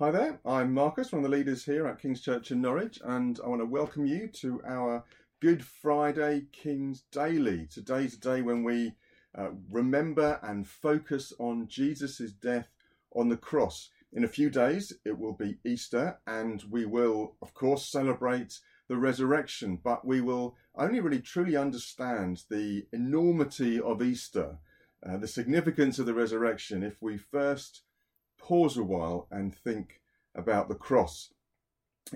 Hi there, I'm Marcus, one of the leaders here at King's Church in Norwich, and I want to welcome you to our Good Friday King's Daily. Today's a day when we uh, remember and focus on Jesus' death on the cross. In a few days, it will be Easter, and we will, of course, celebrate the resurrection, but we will only really truly understand the enormity of Easter, uh, the significance of the resurrection, if we first pause a while and think about the cross.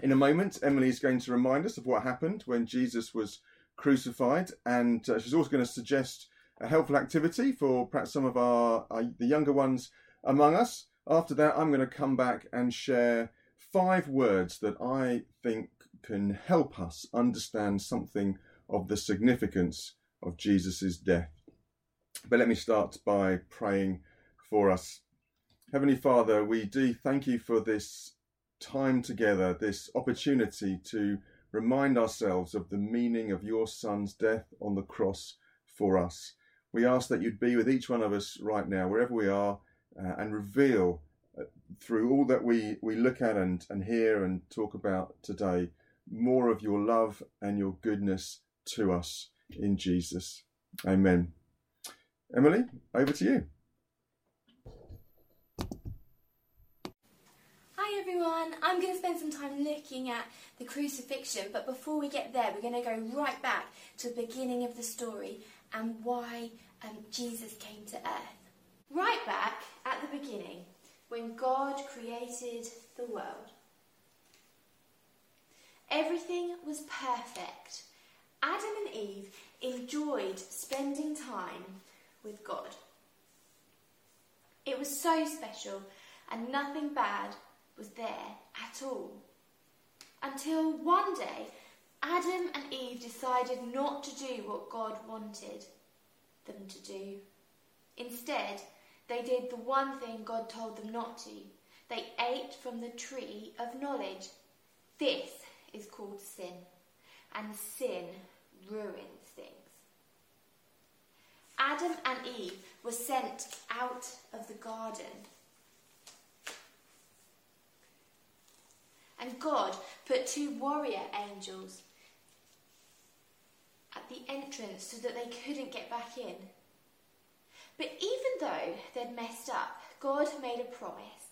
In a moment, Emily is going to remind us of what happened when Jesus was crucified, and uh, she's also going to suggest a helpful activity for perhaps some of our, our the younger ones among us. After that, I'm going to come back and share five words that I think can help us understand something of the significance of Jesus' death. But let me start by praying for us. Heavenly Father, we do thank you for this time together, this opportunity to remind ourselves of the meaning of your Son's death on the cross for us. We ask that you'd be with each one of us right now, wherever we are, uh, and reveal uh, through all that we, we look at and, and hear and talk about today more of your love and your goodness to us in Jesus. Amen. Emily, over to you. Hi everyone, I'm going to spend some time looking at the crucifixion, but before we get there, we're going to go right back to the beginning of the story and why um, Jesus came to earth. Right back at the beginning, when God created the world, everything was perfect. Adam and Eve enjoyed spending time with God. It was so special, and nothing bad was there at all. Until one day, Adam and Eve decided not to do what God wanted them to do. Instead, they did the one thing God told them not to. They ate from the tree of knowledge. This is called sin, and sin ruins things. Adam and Eve were sent out of the garden And God put two warrior angels at the entrance so that they couldn't get back in. But even though they'd messed up, God made a promise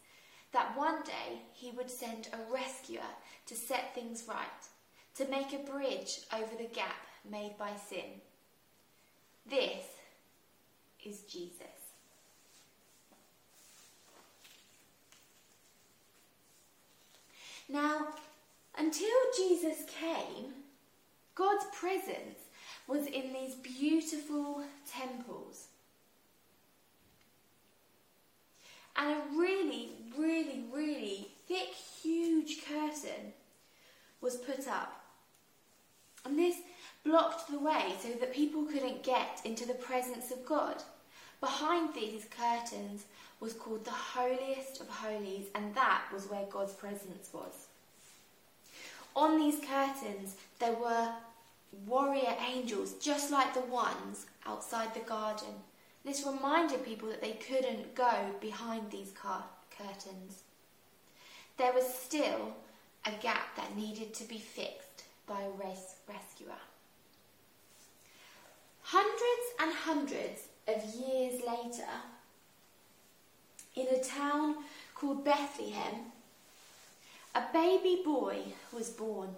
that one day he would send a rescuer to set things right, to make a bridge over the gap made by sin. This is Jesus. Now, until Jesus came, God's presence was in these beautiful temples. And a really, really, really thick, huge curtain was put up. And this blocked the way so that people couldn't get into the presence of God. Behind these curtains was called the holiest of holies, and that was where God's presence was. On these curtains, there were warrior angels, just like the ones outside the garden. This reminded people that they couldn't go behind these car- curtains. There was still a gap that needed to be fixed by a res- rescuer. Hundreds and hundreds of years later, in a town called Bethlehem, a baby boy was born.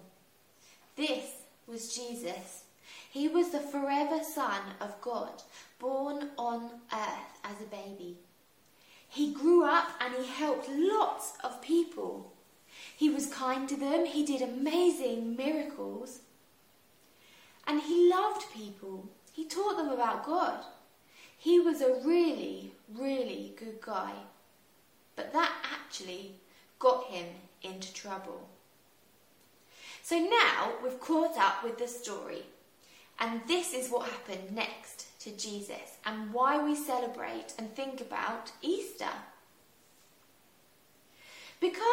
This was Jesus. He was the forever Son of God, born on earth as a baby. He grew up and he helped lots of people. He was kind to them, he did amazing miracles. And he loved people. He taught them about God. He was a really, really good guy. But that actually got him into trouble. So now we've caught up with the story, and this is what happened next to Jesus and why we celebrate and think about Easter. Because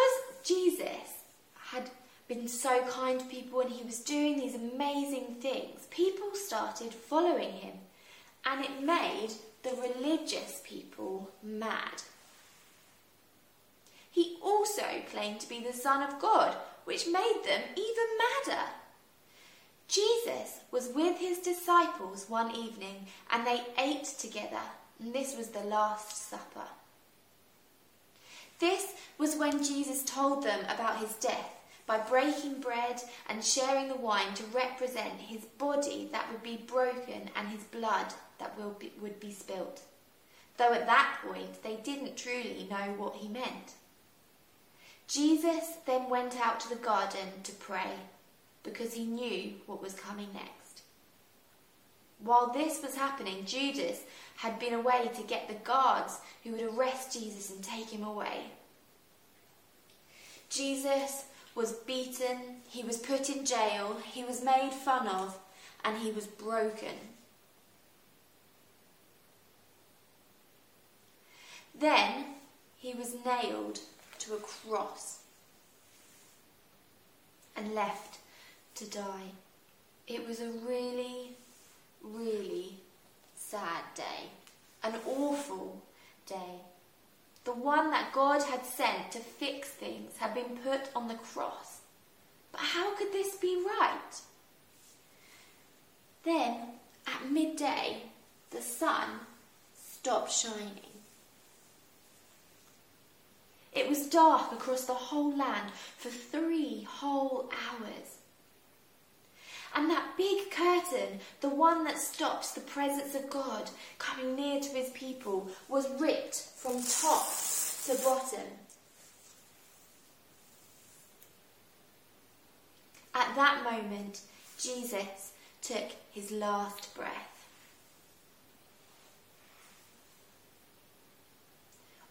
Jesus had been so kind to people and he was doing these amazing things, people started following him and it made the religious people mad. he also claimed to be the Son of God, which made them even madder. Jesus was with his disciples one evening and they ate together, and this was the Last Supper. This was when Jesus told them about his death by breaking bread and sharing the wine to represent his body that would be broken and his blood that be, would be spilt. Though at that point they didn't truly know what he meant. Jesus then went out to the garden to pray because he knew what was coming next. While this was happening, Judas had been away to get the guards who would arrest Jesus and take him away. Jesus was beaten, he was put in jail, he was made fun of, and he was broken. Then he was nailed to a cross and left to die. It was a really, really sad day, an awful day. The one that God had sent to fix things had been put on the cross. But how could this be right? Then, at midday, the sun stopped shining. It was dark across the whole land for three whole hours. And that big curtain, the one that stops the presence of God coming near to his people, was ripped from top to bottom. At that moment, Jesus took his last breath.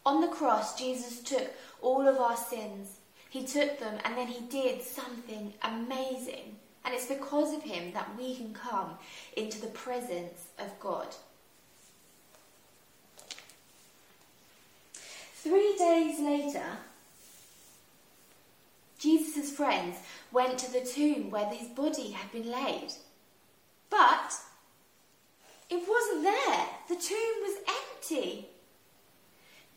On the cross, Jesus took all of our sins. He took them and then he did something amazing. And it's because of him that we can come into the presence of God. Three days later, Jesus' friends went to the tomb where his body had been laid. But it wasn't there. The tomb was empty.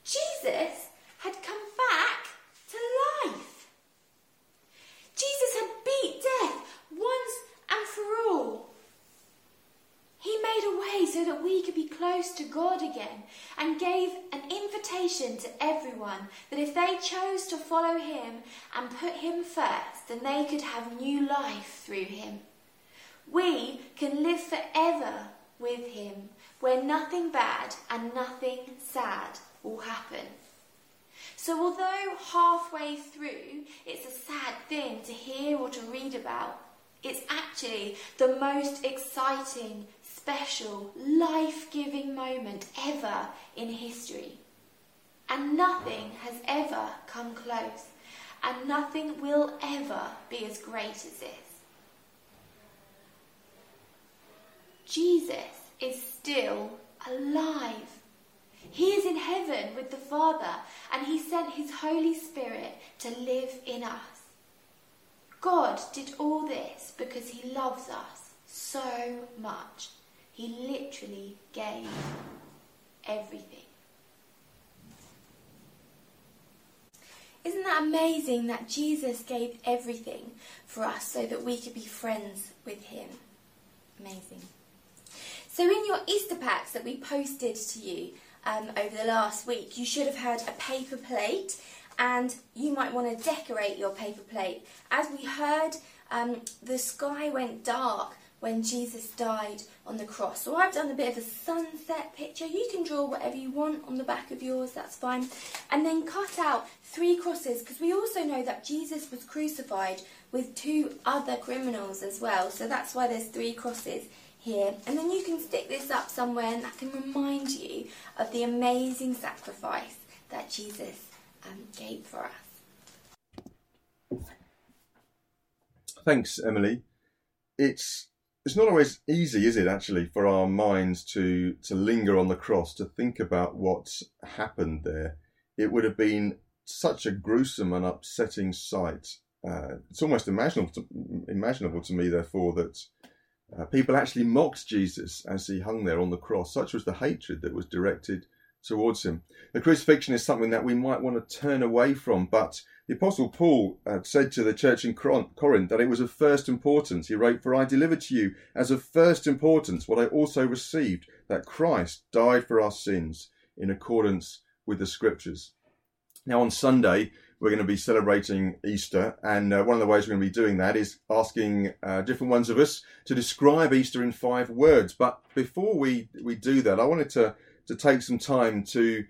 Jesus had come back to life. Jesus had beat death once and for all. He made a way so that we could be close to God again and gave an invitation to everyone that if they chose to follow Him and put Him first, then they could have new life through Him. We can live forever with Him where nothing bad and nothing sad will happen. So, although halfway through it's a sad thing to hear or to read about, it's actually the most exciting, special, life giving moment ever in history. And nothing has ever come close, and nothing will ever be as great as this. Jesus is still alive. He is in heaven with the Father, and He sent His Holy Spirit to live in us. God did all this because He loves us so much. He literally gave everything. Isn't that amazing that Jesus gave everything for us so that we could be friends with Him? Amazing. So, in your Easter packs that we posted to you, um, over the last week, you should have had a paper plate and you might want to decorate your paper plate. As we heard, um, the sky went dark when Jesus died on the cross. So I've done a bit of a sunset picture. You can draw whatever you want on the back of yours, that's fine. And then cut out three crosses because we also know that Jesus was crucified with two other criminals as well. So that's why there's three crosses here. And then you can stick this up somewhere and that can remind you of the amazing sacrifice that Jesus um, gave for us. Thanks, Emily. It's it's not always easy, is it, actually, for our minds to to linger on the cross, to think about what's happened there. It would have been such a gruesome and upsetting sight. Uh, it's almost imaginable to, imaginable to me, therefore, that uh, people actually mocked Jesus as he hung there on the cross. Such was the hatred that was directed towards Him. The crucifixion is something that we might want to turn away from, but the Apostle Paul uh, said to the church in Corinth that it was of first importance. He wrote, For I delivered to you as of first importance what I also received, that Christ died for our sins in accordance with the Scriptures. Now, on Sunday, we're going to be celebrating Easter, and uh, one of the ways we're going to be doing that is asking uh, different ones of us to describe Easter in five words. But before we, we do that, I wanted to, to take some time to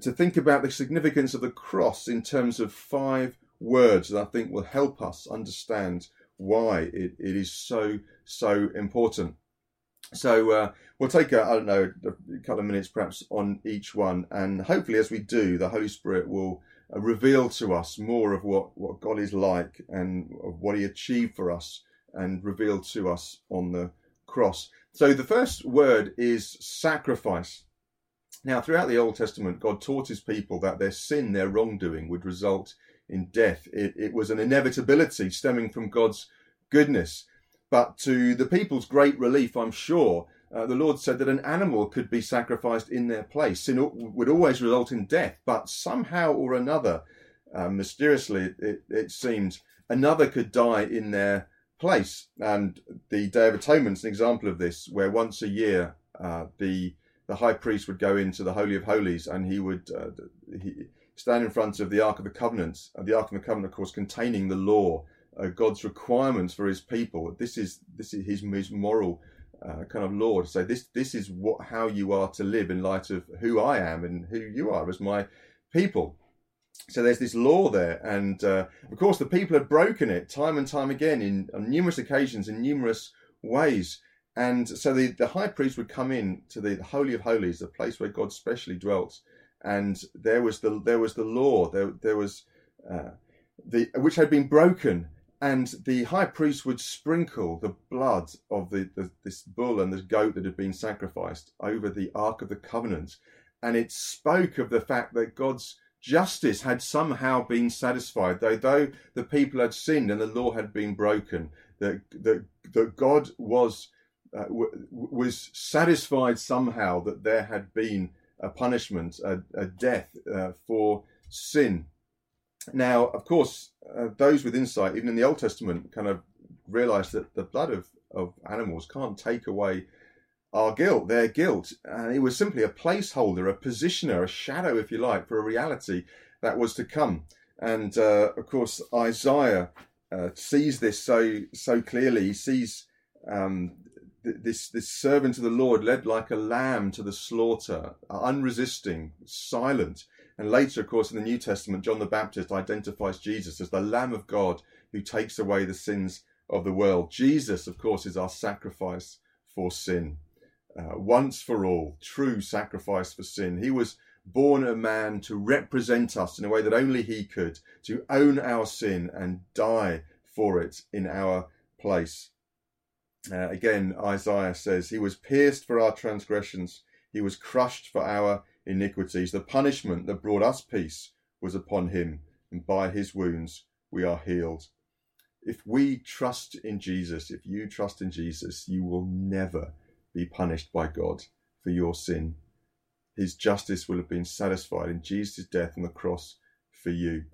to think about the significance of the cross in terms of five words that I think will help us understand why it, it is so, so important. So uh, we'll take, I don't know, a couple of minutes perhaps on each one. And hopefully, as we do, the Holy Spirit will uh, reveal to us more of what, what God is like and of what He achieved for us and revealed to us on the cross. So the first word is sacrifice. Now, throughout the Old Testament, God taught his people that their sin, their wrongdoing, would result in death. It, it, was an inevitability stemming from God's goodness. But to the people's great relief, I'm sure, uh, the Lord said that an animal could be sacrificed in their place. Sin would always result in death, but somehow or another, uh, mysteriously, it, it seems, another could die in their place. And the Day of Atonement is an example of this, where once a year uh, the the high priest would go into the Holy of Holies and he would uh, he, stand in front of the Ark of the Covenant. And the Ark of the Covenant, of course, containing the law, uh, God's requirements for His people. This is this is His, his moral uh, kind of law to say this this is what how you are to live in light of who I am and who you are as my people. So there's this law there, and uh, of course the people had broken it time and time again in on numerous occasions in numerous ways. And so the, the high priest would come in to the, the Holy of Holies, the place where God specially dwelt, and there was the there was the law, there there was uh, the which had been broken, and the high priest would sprinkle the blood of the, the this bull and this goat that had been sacrificed over the Ark of the Covenant, and it spoke of the fact that God's justice had somehow been satisfied, though though the people had sinned and the law had been broken, that that, that God was uh, w- was satisfied somehow that there had been a punishment, a, a death uh, for sin. Now, of course, uh, those with insight, even in the Old Testament, kind of realized that the blood of, of animals can't take away our guilt, their guilt. And it was simply a placeholder, a positioner, a shadow, if you like, for a reality that was to come. And uh, of course, Isaiah uh, sees this so so clearly. He sees um, this this servant of the Lord led like a lamb to the slaughter, unresisting, silent. And later, of course, in the New Testament, John the Baptist identifies Jesus as the Lamb of God who takes away the sins of the world. Jesus, of course, is our sacrifice for sin. Uh, once for all, true sacrifice for sin. He was born a man to represent us in a way that only he could, to own our sin and die for it in our place. Uh, again, Isaiah says, He was pierced for our transgressions, He was crushed for our iniquities. The punishment that brought us peace was upon Him, and by His wounds we are healed. If we trust in Jesus, if you trust in Jesus, you will never be punished by God for your sin. His justice will have been satisfied in Jesus' death on the cross for you.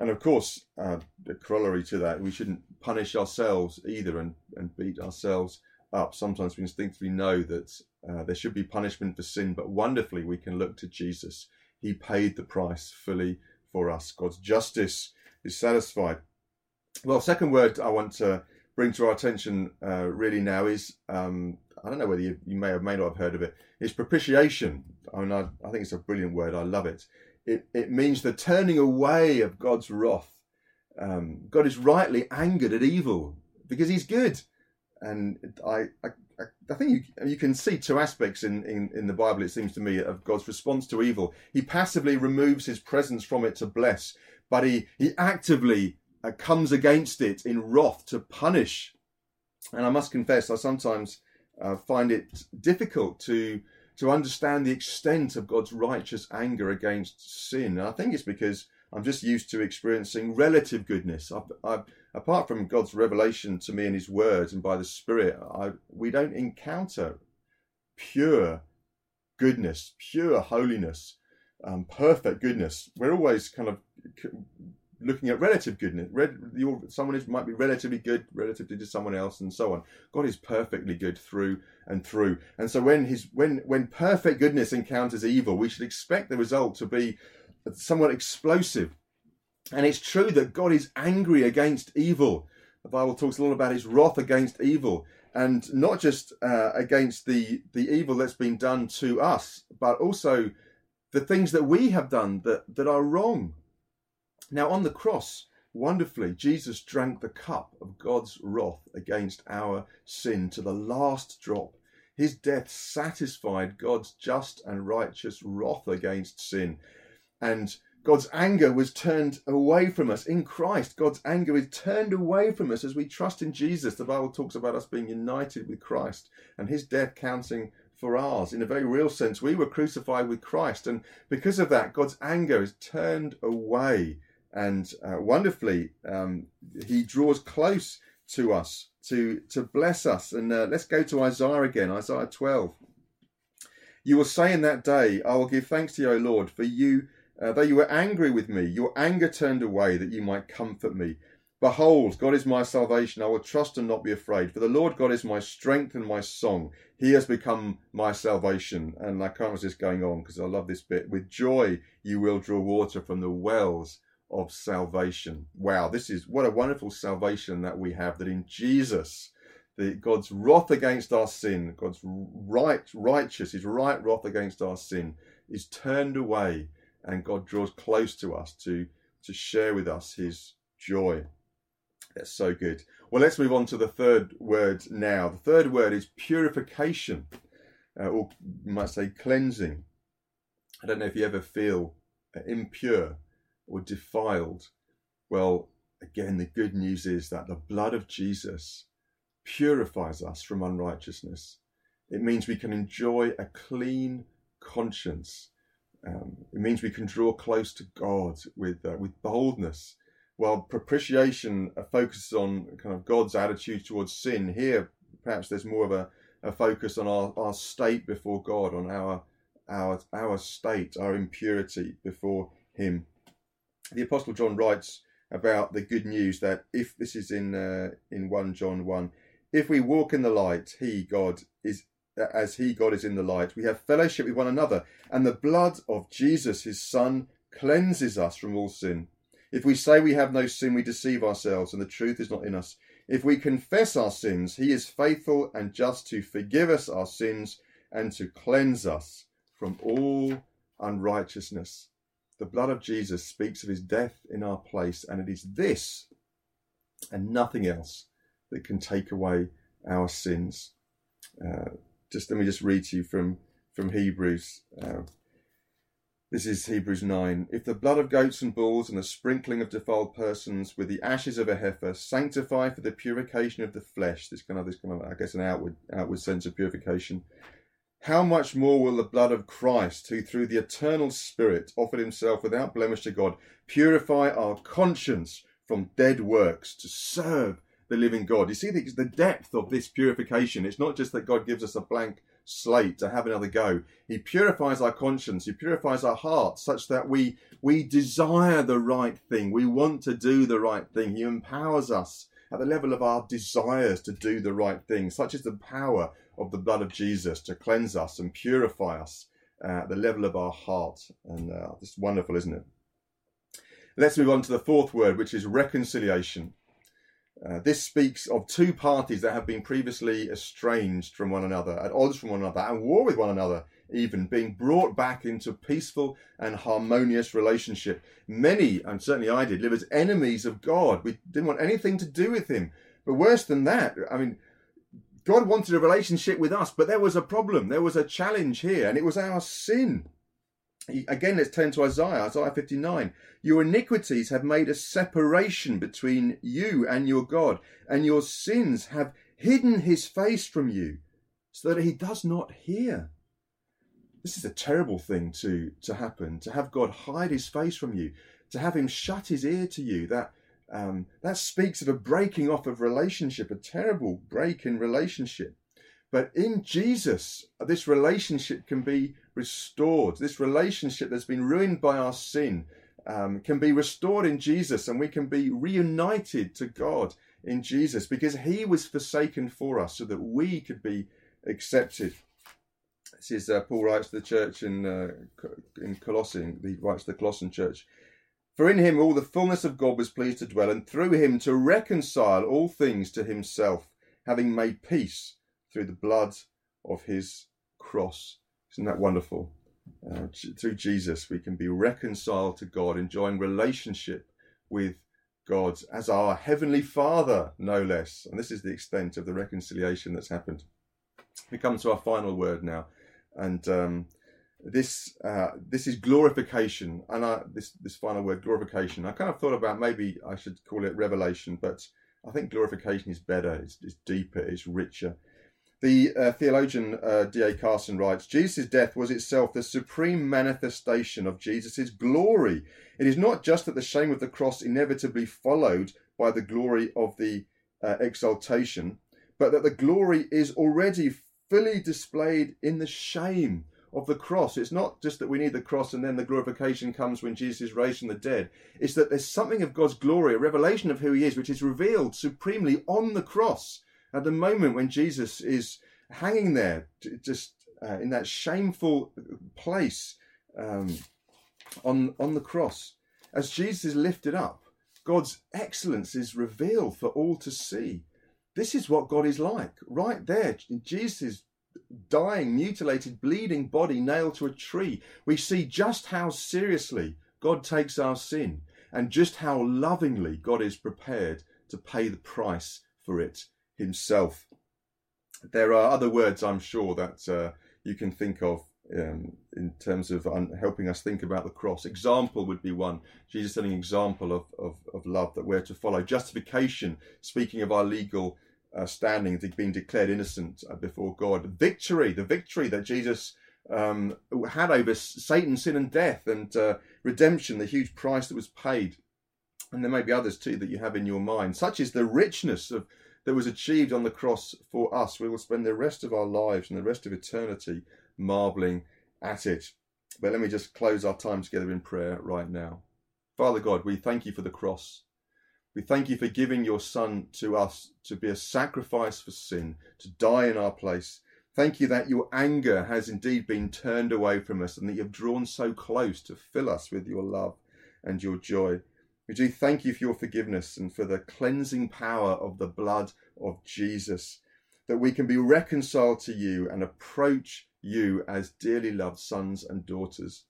And of course, uh, the corollary to that, we shouldn't punish ourselves either and, and beat ourselves up. Sometimes we instinctively know that uh, there should be punishment for sin, but wonderfully we can look to Jesus. He paid the price fully for us. God's justice is satisfied. Well, second word I want to bring to our attention uh, really now is um, I don't know whether you, you, may or may not have heard of it. it. Is propitiation. I mean, I, I think it's a brilliant word. I love it it, it means the turning away of God's wrath. Um, God is rightly angered at evil because he's good. And I, I, I think you, you can see two aspects in, in, in the Bible, it seems to me, of God's response to evil. He passively removes his presence from it to bless, but he, he actively uh, comes against it in wrath to punish. And I must confess, I sometimes uh, find it difficult to to understand the extent of God's righteous anger against sin. And I think it's because I'm just used to experiencing relative goodness. I, I, apart from God's revelation to me in His words and by the Spirit, I, we don't encounter pure goodness, pure holiness um, perfect goodness. We're always kind of looking at relative goodness. Red, someone is might be relatively good relatively to someone else, and so on. God is perfectly good through and through. And so when his when when perfect goodness encounters evil, we should expect the result to be somewhat explosive. And it's true that God is angry against evil. The Bible talks a lot about his wrath against evil, and not just uh, against the the evil that's been done to us, but also the things that we have done that that are wrong now, on the cross, wonderfully, Jesus drank the cup of God's wrath against our sin to the last drop. His death satisfied God's just and righteous wrath against sin. And God's anger was turned away from us in Christ. God's anger is turned away from us as we trust in Jesus. The Bible talks about us being united with Christ and his death counting for ours. In a very real sense, we were crucified with Christ. And because of that, God's anger is turned away and uh, wonderfully um, he draws close to us to to bless us. And uh, let's go to isaiah again isaiah 12 you will say in that day i will give thanks to you o lord for you uh, though you were angry with me your anger turned away that you might comfort me. Behold god is my salvation. I will trust and not be afraid. For the lord god is my strength and my song. He has become my salvation. And i can't resist going on because i love this bit. With joy you will draw water from the wells of salvation. Wow, this is what a wonderful salvation that we have that in Jesus, the God's wrath against our sin, God's right righteous, his right wrath against our sin is turned away and God draws close to us to to share with us his joy. That's so good. Well, let's move on to the third word now. The third word is purification, uh, or you might say cleansing. I don't know if you ever feel uh, impure or defiled. Well, again, the good news is that the blood of Jesus purifies us from unrighteousness. It means we can enjoy a clean conscience. Um, it means we can draw close to God with uh, with boldness. While propitiation focuses on kind of God's attitude towards sin, here perhaps there's more of a, a focus on our, our state before God, on our our our state, our impurity before Him the Apostle John writes about the good news that if this is in uh, in one John one, if we walk in the light, He God is as He God is in the light. We have fellowship with one another, and the blood of Jesus, His Son, cleanses us from all sin. If we say we have no sin, we deceive ourselves, and the truth is not in us. If we confess our sins, He is faithful and just to forgive us our sins and to cleanse us from all unrighteousness. The blood of Jesus speaks of his death in our place, and it is this and nothing else that can take away our sins. Uh, just let me just read to you from from Hebrews. Uh, this is Hebrews 9. If the blood of goats and bulls and the sprinkling of defiled persons with the ashes of a heifer sanctify for the purification of the flesh, this kind of this kind of I guess an outward outward sense of purification, how much more will the blood of Christ, who through the eternal Spirit offered himself without blemish to God, purify our conscience from dead works to serve the living God? You see the, the depth of this purification. It's not just that God gives us a blank slate to have another go. He purifies our conscience, he purifies our hearts such that we we desire the right thing. We want to do the right thing. He empowers us at the level of our desires to do the right thing. Such is the power of the blood of Jesus to cleanse us and purify us at the level of our heart. And uh, it's wonderful, isn't it? Let's move on to the fourth word, which is reconciliation. Uh, this speaks of two parties that have been previously estranged from one another, at odds from one another, and war with one another, even being brought back into peaceful and harmonious relationship. Many, and certainly I did, live as enemies of God. We didn't want anything to do with Him. But worse than that, I mean, God wanted a relationship with us, but there was a problem. There was a challenge here, and it was our sin. Again, let's turn to Isaiah, Isaiah 59. Your iniquities have made a separation between you and your God, and your sins have hidden his face from you, so that he does not hear. This is a terrible thing to, to happen, to have God hide his face from you, to have him shut his ear to you. That um, that speaks of a breaking off of relationship, a terrible break in relationship. But in Jesus, this relationship can be restored. This relationship that's been ruined by our sin um, can be restored in Jesus, and we can be reunited to God in Jesus because He was forsaken for us so that we could be accepted. This is uh, Paul writes to the church in uh, in Colossae. He writes to the Colossian church. For in him all the fullness of God was pleased to dwell, and through him to reconcile all things to himself, having made peace through the blood of his cross. Isn't that wonderful? Uh, through Jesus, we can be reconciled to God, enjoying relationship with God as our Heavenly Father, no less. And this is the extent of the reconciliation that's happened. We come to our final word now, and um, this uh, this is glorification. And I, this this final word, glorification. I kind of thought about maybe I should call it revelation, but I think glorification is better. It's, it's deeper. It's richer. The uh, theologian uh, D.A. Carson writes Jesus' death was itself the supreme manifestation of Jesus' glory. It is not just that the shame of the cross inevitably followed by the glory of the uh, exaltation, but that the glory is already fully displayed in the shame of the cross. It's not just that we need the cross and then the glorification comes when Jesus is raised from the dead. It's that there's something of God's glory, a revelation of who he is, which is revealed supremely on the cross at the moment when Jesus is hanging there, just uh, in that shameful place um, on, on the cross. As Jesus is lifted up, God's excellence is revealed for all to see. This is what God is like, right there. Jesus' dying, mutilated, bleeding body nailed to a tree. We see just how seriously God takes our sin and just how lovingly God is prepared to pay the price for it himself. There are other words, I'm sure, that uh, you can think of um, in terms of un- helping us think about the cross. Example would be one. Jesus setting example of, of, of love that we're to follow. Justification, speaking of our legal uh, standing, being declared innocent uh, before God. Victory, the victory that Jesus um, had over Satan, sin, and death, and uh, redemption, the huge price that was paid. And there may be others too that you have in your mind. Such is the richness of that was achieved on the cross for us. We will spend the rest of our lives and the rest of eternity marveling at it. But let me just close our time together in prayer right now. Father God, we thank you for the cross. We thank you for giving your Son to us to be a sacrifice for sin, to die in our place. Thank you that your anger has indeed been turned away from us and that you've drawn so close to fill us with your love and your joy. We do thank you for your forgiveness and for the cleansing power of the blood of Jesus, that we can be reconciled to you and approach you as dearly loved sons and daughters.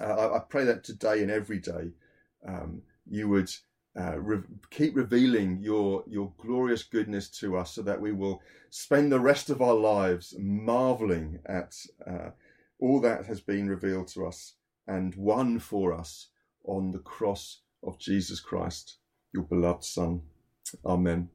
Uh, I, pray that today and every day um, you would uh, re- keep revealing your your glorious goodness to us, so that we will spend the rest of our lives marveling at uh, all that has been revealed to us and won for us on the cross of Jesus Christ, your beloved Son. Amen.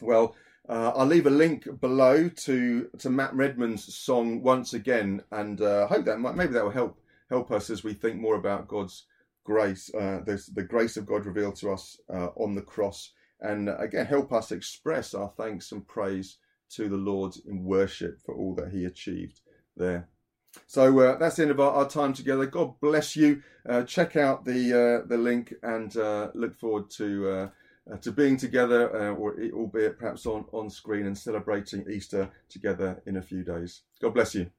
Well, uh, I'll leave a link below to to Matt Redman's song once again, and uh, hope that might, maybe that will help help us as we think more about God's grace, uh, the, the grace of God revealed to us uh, on the cross, and uh, again help us express our thanks and praise to the Lord in worship for all that He achieved there. So uh, that's the end of our, our, time together. God bless you. Uh, check out the uh, the link and uh, look forward to to being together, or albeit perhaps on on screen and celebrating Easter together in a few days. God bless you.